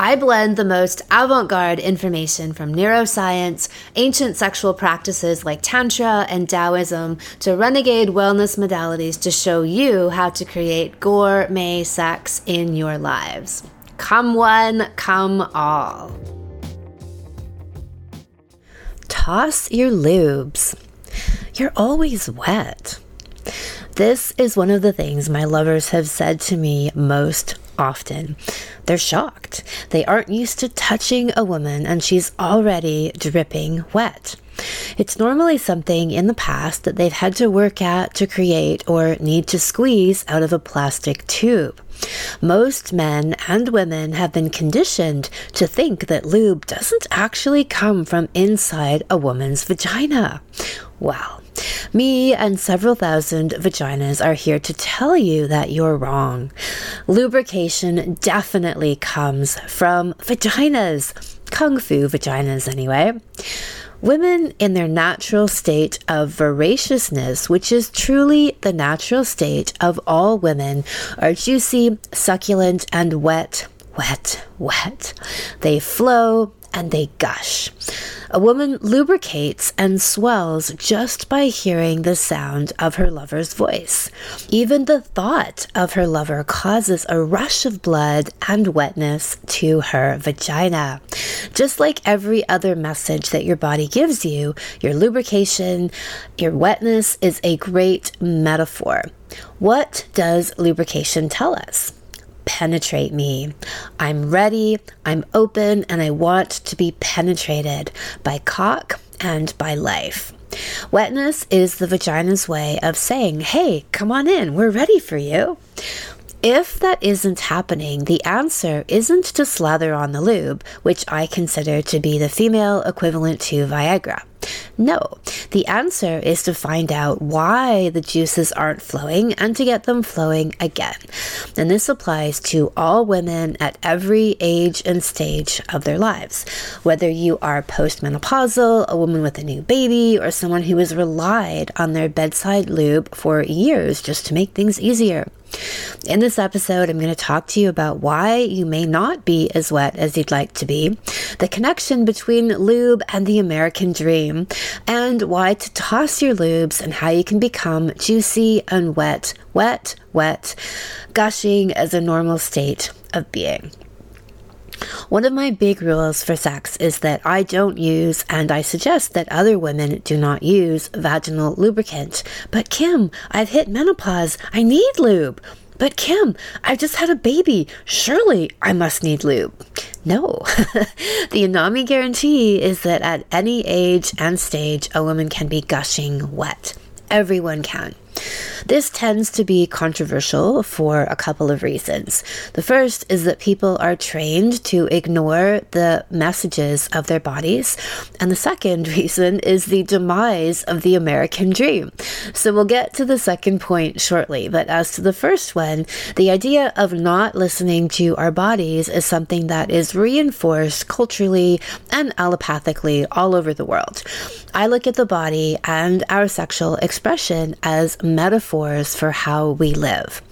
I blend the most avant garde information from neuroscience, ancient sexual practices like Tantra and Taoism, to renegade wellness modalities to show you how to create gourmet sex in your lives. Come one, come all. Toss your lubes. You're always wet. This is one of the things my lovers have said to me most often. They're shocked. They aren't used to touching a woman and she's already dripping wet. It's normally something in the past that they've had to work at to create or need to squeeze out of a plastic tube. Most men and women have been conditioned to think that lube doesn't actually come from inside a woman's vagina. Well, me and several thousand vaginas are here to tell you that you're wrong. Lubrication definitely comes from vaginas. Kung fu vaginas, anyway. Women in their natural state of voraciousness, which is truly the natural state of all women, are juicy, succulent, and wet, wet, wet. They flow and they gush. A woman lubricates and swells just by hearing the sound of her lover's voice. Even the thought of her lover causes a rush of blood and wetness to her vagina. Just like every other message that your body gives you, your lubrication, your wetness is a great metaphor. What does lubrication tell us? Penetrate me. I'm ready, I'm open, and I want to be penetrated by cock and by life. Wetness is the vagina's way of saying, hey, come on in, we're ready for you. If that isn't happening, the answer isn't to slather on the lube, which I consider to be the female equivalent to Viagra. No, the answer is to find out why the juices aren't flowing and to get them flowing again. And this applies to all women at every age and stage of their lives. Whether you are postmenopausal, a woman with a new baby, or someone who has relied on their bedside lube for years just to make things easier. In this episode, I'm going to talk to you about why you may not be as wet as you'd like to be, the connection between lube and the American dream, and why to toss your lubes and how you can become juicy and wet, wet, wet, gushing as a normal state of being. One of my big rules for sex is that I don't use, and I suggest that other women do not use, vaginal lubricant. But Kim, I've hit menopause. I need lube. But Kim, I've just had a baby. Surely I must need lube. No. the Anami guarantee is that at any age and stage, a woman can be gushing wet. Everyone can. This tends to be controversial for a couple of reasons. The first is that people are trained to ignore the messages of their bodies. And the second reason is the demise of the American dream. So we'll get to the second point shortly. But as to the first one, the idea of not listening to our bodies is something that is reinforced culturally and allopathically all over the world. I look at the body and our sexual expression as metaphors for how we live.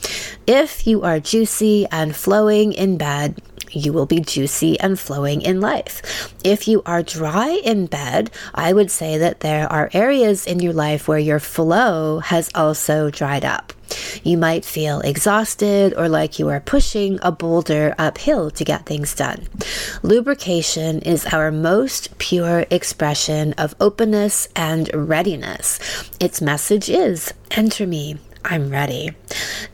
If you are juicy and flowing in bed, you will be juicy and flowing in life. If you are dry in bed, I would say that there are areas in your life where your flow has also dried up. You might feel exhausted or like you are pushing a boulder uphill to get things done. Lubrication is our most pure expression of openness and readiness. Its message is enter me. I'm ready.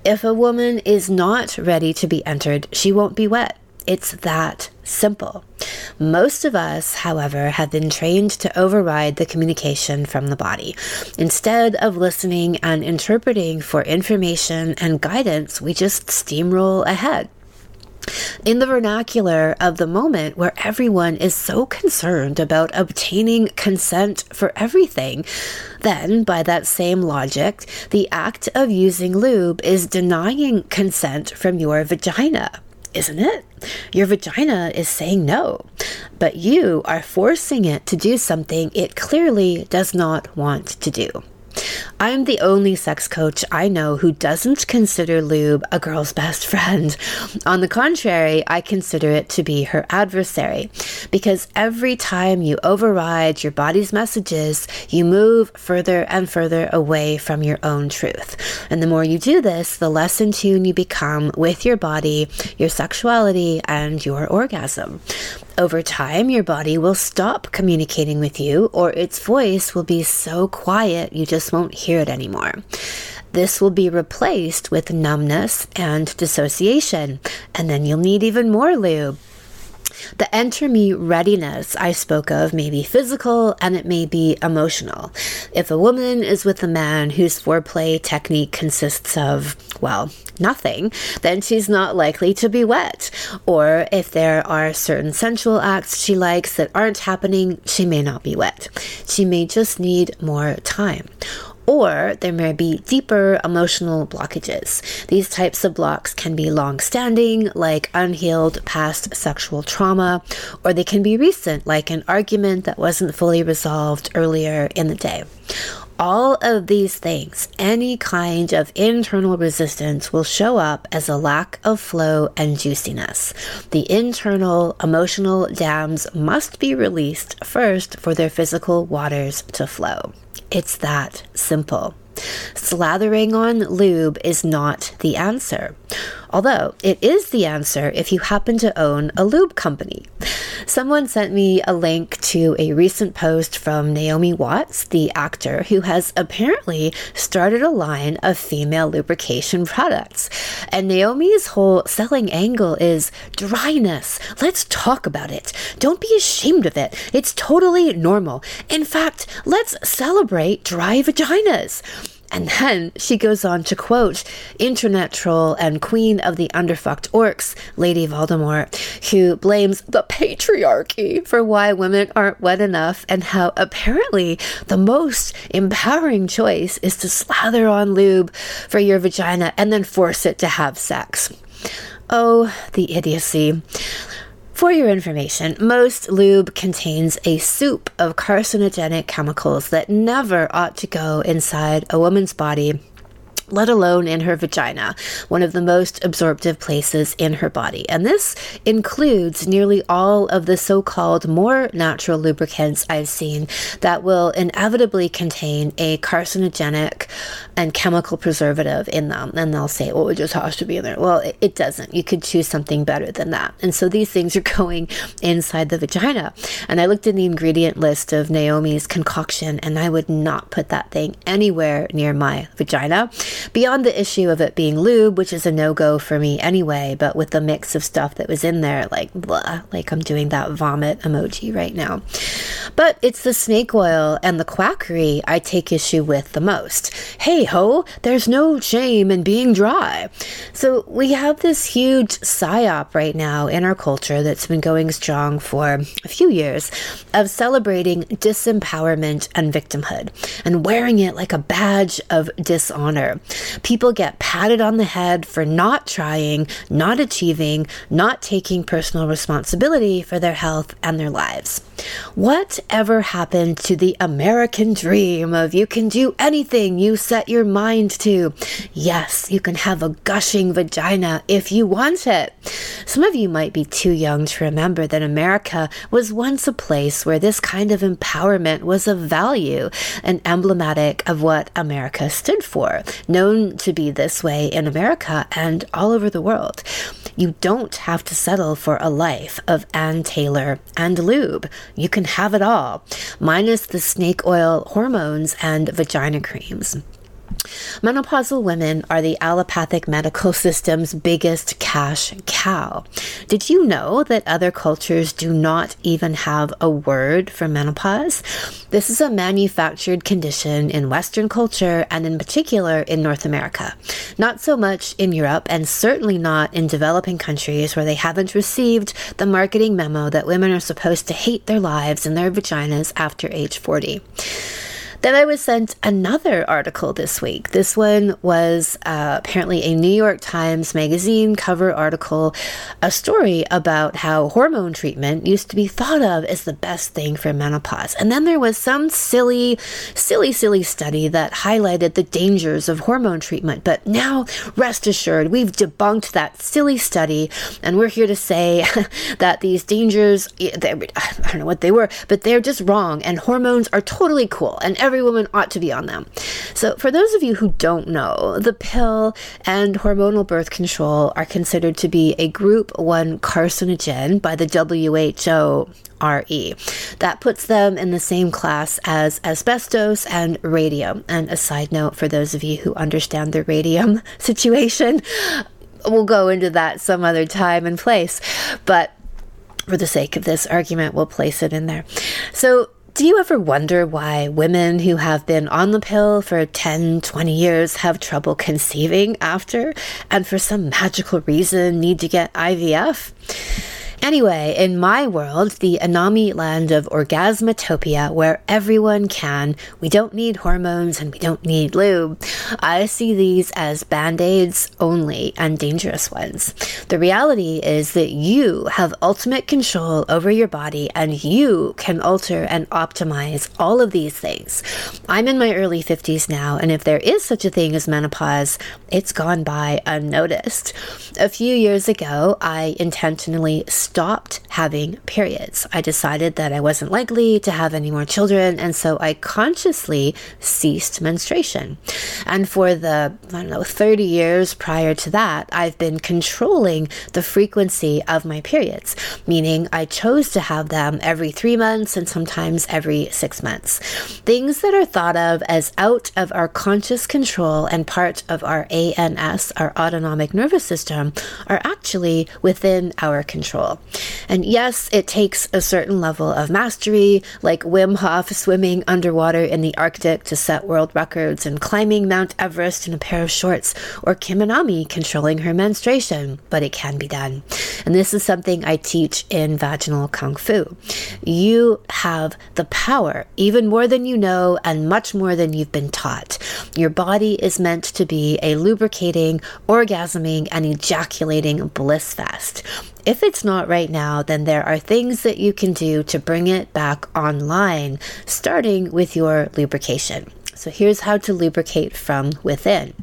If a woman is not ready to be entered, she won't be wet. It's that simple. Most of us, however, have been trained to override the communication from the body. Instead of listening and interpreting for information and guidance, we just steamroll ahead. in the vernacular of the moment where everyone is so concerned about obtaining consent for everything, then by that same logic, the act of using lube is denying consent from your vagina. Isn't it? Your vagina is saying no, but you are forcing it to do something it clearly does not want to do. I'm the only sex coach I know who doesn't consider lube a girl's best friend. On the contrary, I consider it to be her adversary because every time you override your body's messages, you move further and further away from your own truth. And the more you do this, the less in tune you become with your body, your sexuality, and your orgasm. Over time, your body will stop communicating with you, or its voice will be so quiet you just won't hear it anymore. This will be replaced with numbness and dissociation, and then you'll need even more lube. The enter me readiness I spoke of may be physical and it may be emotional. If a woman is with a man whose foreplay technique consists of, well, nothing, then she's not likely to be wet. Or if there are certain sensual acts she likes that aren't happening, she may not be wet. She may just need more time or there may be deeper emotional blockages. These types of blocks can be long standing, like unhealed past sexual trauma, or they can be recent, like an argument that wasn't fully resolved earlier in the day. All of these things, any kind of internal resistance will show up as a lack of flow and juiciness. The internal emotional dams must be released first for their physical waters to flow. It's that simple. Slathering on lube is not the answer, although it is the answer if you happen to own a lube company. Someone sent me a link to a recent post from Naomi Watts, the actor, who has apparently started a line of female lubrication products. And Naomi's whole selling angle is dryness. Let's talk about it. Don't be ashamed of it. It's totally normal. In fact, let's celebrate dry vaginas. And then she goes on to quote internet troll and queen of the underfucked orcs, Lady Voldemort, who blames the patriarchy for why women aren't wet enough and how apparently the most empowering choice is to slather on lube for your vagina and then force it to have sex. Oh, the idiocy. For your information, most lube contains a soup of carcinogenic chemicals that never ought to go inside a woman's body let alone in her vagina, one of the most absorptive places in her body. And this includes nearly all of the so called more natural lubricants I've seen that will inevitably contain a carcinogenic and chemical preservative in them. And they'll say, well, it just has to be in there. Well, it, it doesn't. You could choose something better than that. And so these things are going inside the vagina. And I looked in the ingredient list of Naomi's concoction, and I would not put that thing anywhere near my vagina. Beyond the issue of it being lube, which is a no go for me anyway, but with the mix of stuff that was in there, like, blah, like I'm doing that vomit emoji right now. But it's the snake oil and the quackery I take issue with the most. Hey ho, there's no shame in being dry. So we have this huge psyop right now in our culture that's been going strong for a few years of celebrating disempowerment and victimhood and wearing it like a badge of dishonor. People get patted on the head for not trying, not achieving, not taking personal responsibility for their health and their lives. Whatever happened to the American dream of you can do anything you set your mind to? Yes, you can have a gushing vagina if you want it. Some of you might be too young to remember that America was once a place where this kind of empowerment was of value and emblematic of what America stood for, known to be this way in America and all over the world. You don't have to settle for a life of Ann Taylor and lube. You can have it all, minus the snake oil hormones and vagina creams. Menopausal women are the allopathic medical system's biggest cash cow. Did you know that other cultures do not even have a word for menopause? This is a manufactured condition in Western culture and, in particular, in North America. Not so much in Europe, and certainly not in developing countries where they haven't received the marketing memo that women are supposed to hate their lives and their vaginas after age 40. Then I was sent another article this week. This one was uh, apparently a New York Times Magazine cover article, a story about how hormone treatment used to be thought of as the best thing for menopause. And then there was some silly, silly, silly study that highlighted the dangers of hormone treatment. But now, rest assured, we've debunked that silly study, and we're here to say that these dangers, I don't know what they were, but they're just wrong, and hormones are totally cool. And every every woman ought to be on them. So, for those of you who don't know, the pill and hormonal birth control are considered to be a group 1 carcinogen by the WHO RE. That puts them in the same class as asbestos and radium. And a side note for those of you who understand the radium situation, we'll go into that some other time and place. But for the sake of this argument, we'll place it in there. So, do you ever wonder why women who have been on the pill for 10, 20 years have trouble conceiving after and for some magical reason need to get IVF? Anyway, in my world, the Anami land of orgasmatopia, where everyone can, we don't need hormones and we don't need lube. I see these as band aids only and dangerous ones. The reality is that you have ultimate control over your body and you can alter and optimize all of these things. I'm in my early 50s now, and if there is such a thing as menopause, it's gone by unnoticed. A few years ago, I intentionally stopped having periods. I decided that I wasn't likely to have any more children, and so I consciously ceased menstruation. And for the, I don't know, 30 years prior to that, I've been controlling the frequency of my periods, meaning I chose to have them every three months and sometimes every six months. Things that are thought of as out of our conscious control and part of our ANS, our autonomic nervous system, are actually within our control. And yes, it takes a certain level of mastery, like Wim Hof swimming underwater in the Arctic to set world records and climbing Mount Everest in a pair of shorts, or Kim Anami controlling her menstruation, but it can be done. And this is something I teach in vaginal kung fu. You have the power, even more than you know, and much more than you've been taught. Your body is meant to be a lubricating, orgasming, and ejaculating bliss fest. If it's not right now, then there are things that you can do to bring it back online, starting with your lubrication. So here's how to lubricate from within.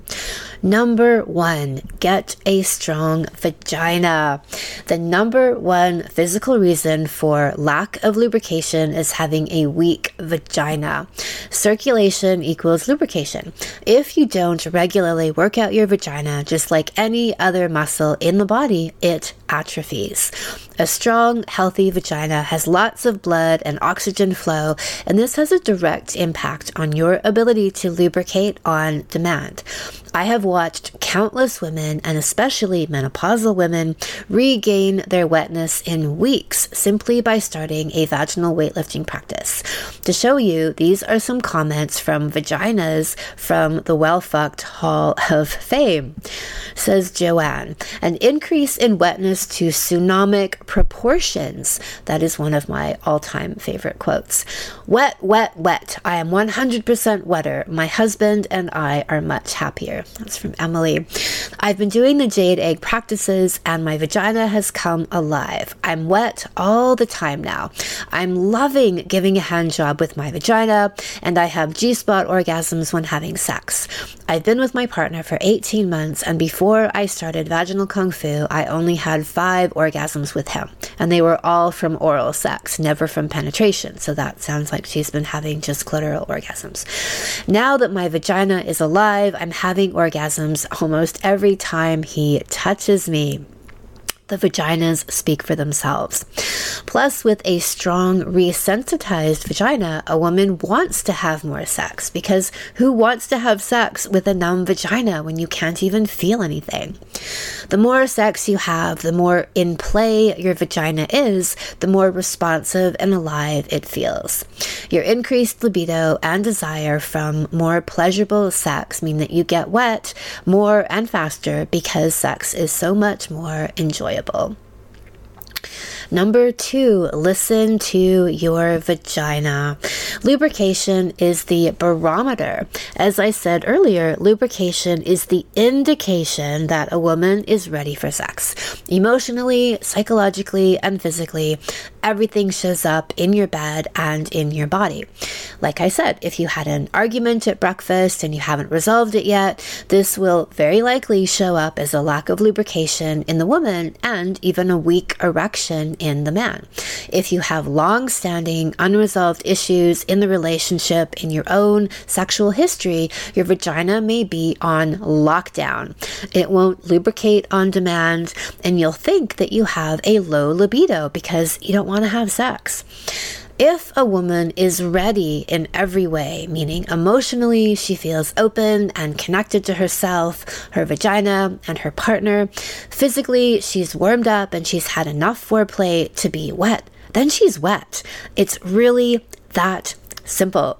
Number one, get a strong vagina. The number one physical reason for lack of lubrication is having a weak vagina. Circulation equals lubrication. If you don't regularly work out your vagina, just like any other muscle in the body, it atrophies. A strong, healthy vagina has lots of blood and oxygen flow, and this has a direct impact on your ability to lubricate on demand. I have watched countless women, and especially menopausal women, regain their wetness in weeks simply by starting a vaginal weightlifting practice. To show you, these are some comments from vaginas from the Well Fucked Hall of Fame. Says Joanne, an increase in wetness to tsunamic proportions. That is one of my all time favorite quotes. Wet, wet, wet. I am 100% wetter. My husband and I are much happier. That's from Emily. I've been doing the jade egg practices and my vagina has come alive. I'm wet all the time now. I'm loving giving a hand job with my vagina and I have G spot orgasms when having sex. I've been with my partner for 18 months and before I started vaginal kung fu, I only had five orgasms with him and they were all from oral sex, never from penetration. So that sounds like she's been having just clitoral orgasms. Now that my vagina is alive, I'm having orgasms almost every time he touches me. The vaginas speak for themselves. Plus, with a strong, resensitized vagina, a woman wants to have more sex because who wants to have sex with a numb vagina when you can't even feel anything? The more sex you have, the more in play your vagina is, the more responsive and alive it feels. Your increased libido and desire from more pleasurable sex mean that you get wet more and faster because sex is so much more enjoyable enjoyable. Number two, listen to your vagina. Lubrication is the barometer. As I said earlier, lubrication is the indication that a woman is ready for sex. Emotionally, psychologically, and physically, everything shows up in your bed and in your body. Like I said, if you had an argument at breakfast and you haven't resolved it yet, this will very likely show up as a lack of lubrication in the woman and even a weak erection in the man. If you have long standing unresolved issues in the relationship, in your own sexual history, your vagina may be on lockdown. It won't lubricate on demand, and you'll think that you have a low libido because you don't want to have sex. If a woman is ready in every way, meaning emotionally she feels open and connected to herself, her vagina, and her partner, physically she's warmed up and she's had enough foreplay to be wet, then she's wet. It's really that simple.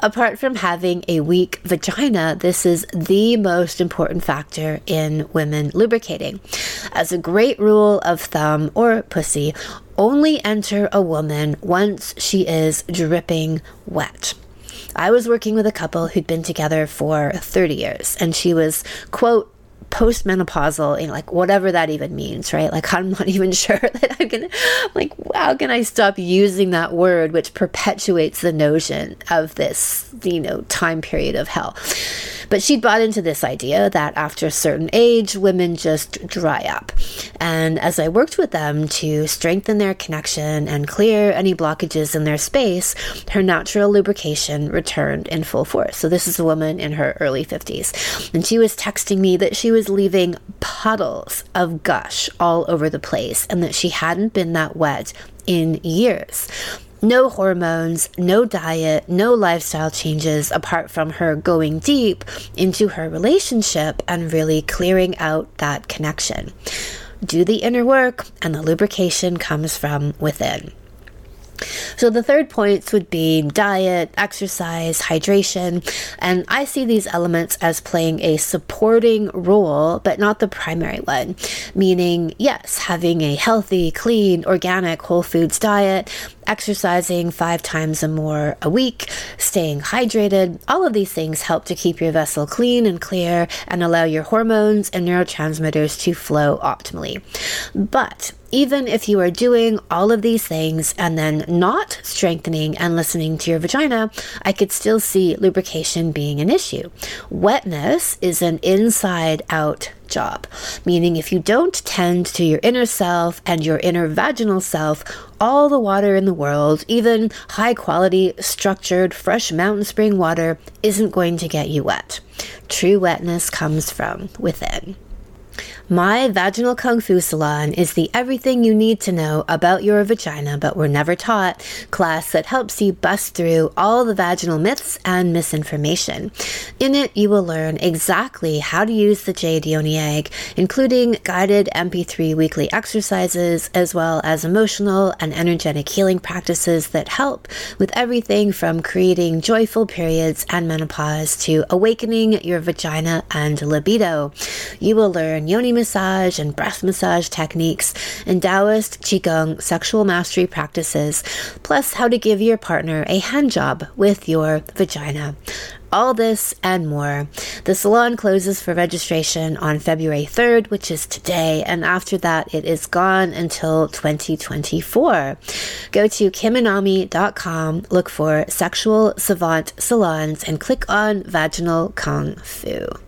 Apart from having a weak vagina, this is the most important factor in women lubricating. As a great rule of thumb or pussy, only enter a woman once she is dripping wet. I was working with a couple who'd been together for 30 years, and she was, quote, postmenopausal, know, like whatever that even means, right? Like I'm not even sure that I'm gonna like how can I stop using that word which perpetuates the notion of this, you know, time period of hell. But she'd bought into this idea that after a certain age, women just dry up. And as I worked with them to strengthen their connection and clear any blockages in their space, her natural lubrication returned in full force. So this is a woman in her early 50s. And she was texting me that she was leaving puddles of gush all over the place and that she hadn't been that wet in years no hormones, no diet, no lifestyle changes apart from her going deep into her relationship and really clearing out that connection. Do the inner work, and the lubrication comes from within. So the third points would be diet, exercise, hydration, and I see these elements as playing a supporting role, but not the primary one. Meaning, yes, having a healthy, clean, organic, whole foods diet, exercising five times or more a week, staying hydrated, all of these things help to keep your vessel clean and clear and allow your hormones and neurotransmitters to flow optimally. But even if you are doing all of these things and then not strengthening and listening to your vagina, I could still see lubrication being an issue. Wetness is an inside out job, meaning if you don't tend to your inner self and your inner vaginal self, all the water in the world, even high quality, structured, fresh mountain spring water, isn't going to get you wet. True wetness comes from within. My Vaginal Kung Fu Salon is the everything you need to know about your vagina but were never taught class that helps you bust through all the vaginal myths and misinformation. In it, you will learn exactly how to use the jade yoni egg, including guided MP3 weekly exercises, as well as emotional and energetic healing practices that help with everything from creating joyful periods and menopause to awakening your vagina and libido. You will learn yoni massage and breath massage techniques, and Taoist Qigong sexual mastery practices, plus how to give your partner a hand job with your vagina. All this and more. The salon closes for registration on February 3rd, which is today, and after that, it is gone until 2024. Go to kimanami.com, look for Sexual Savant Salons, and click on Vaginal Kung Fu.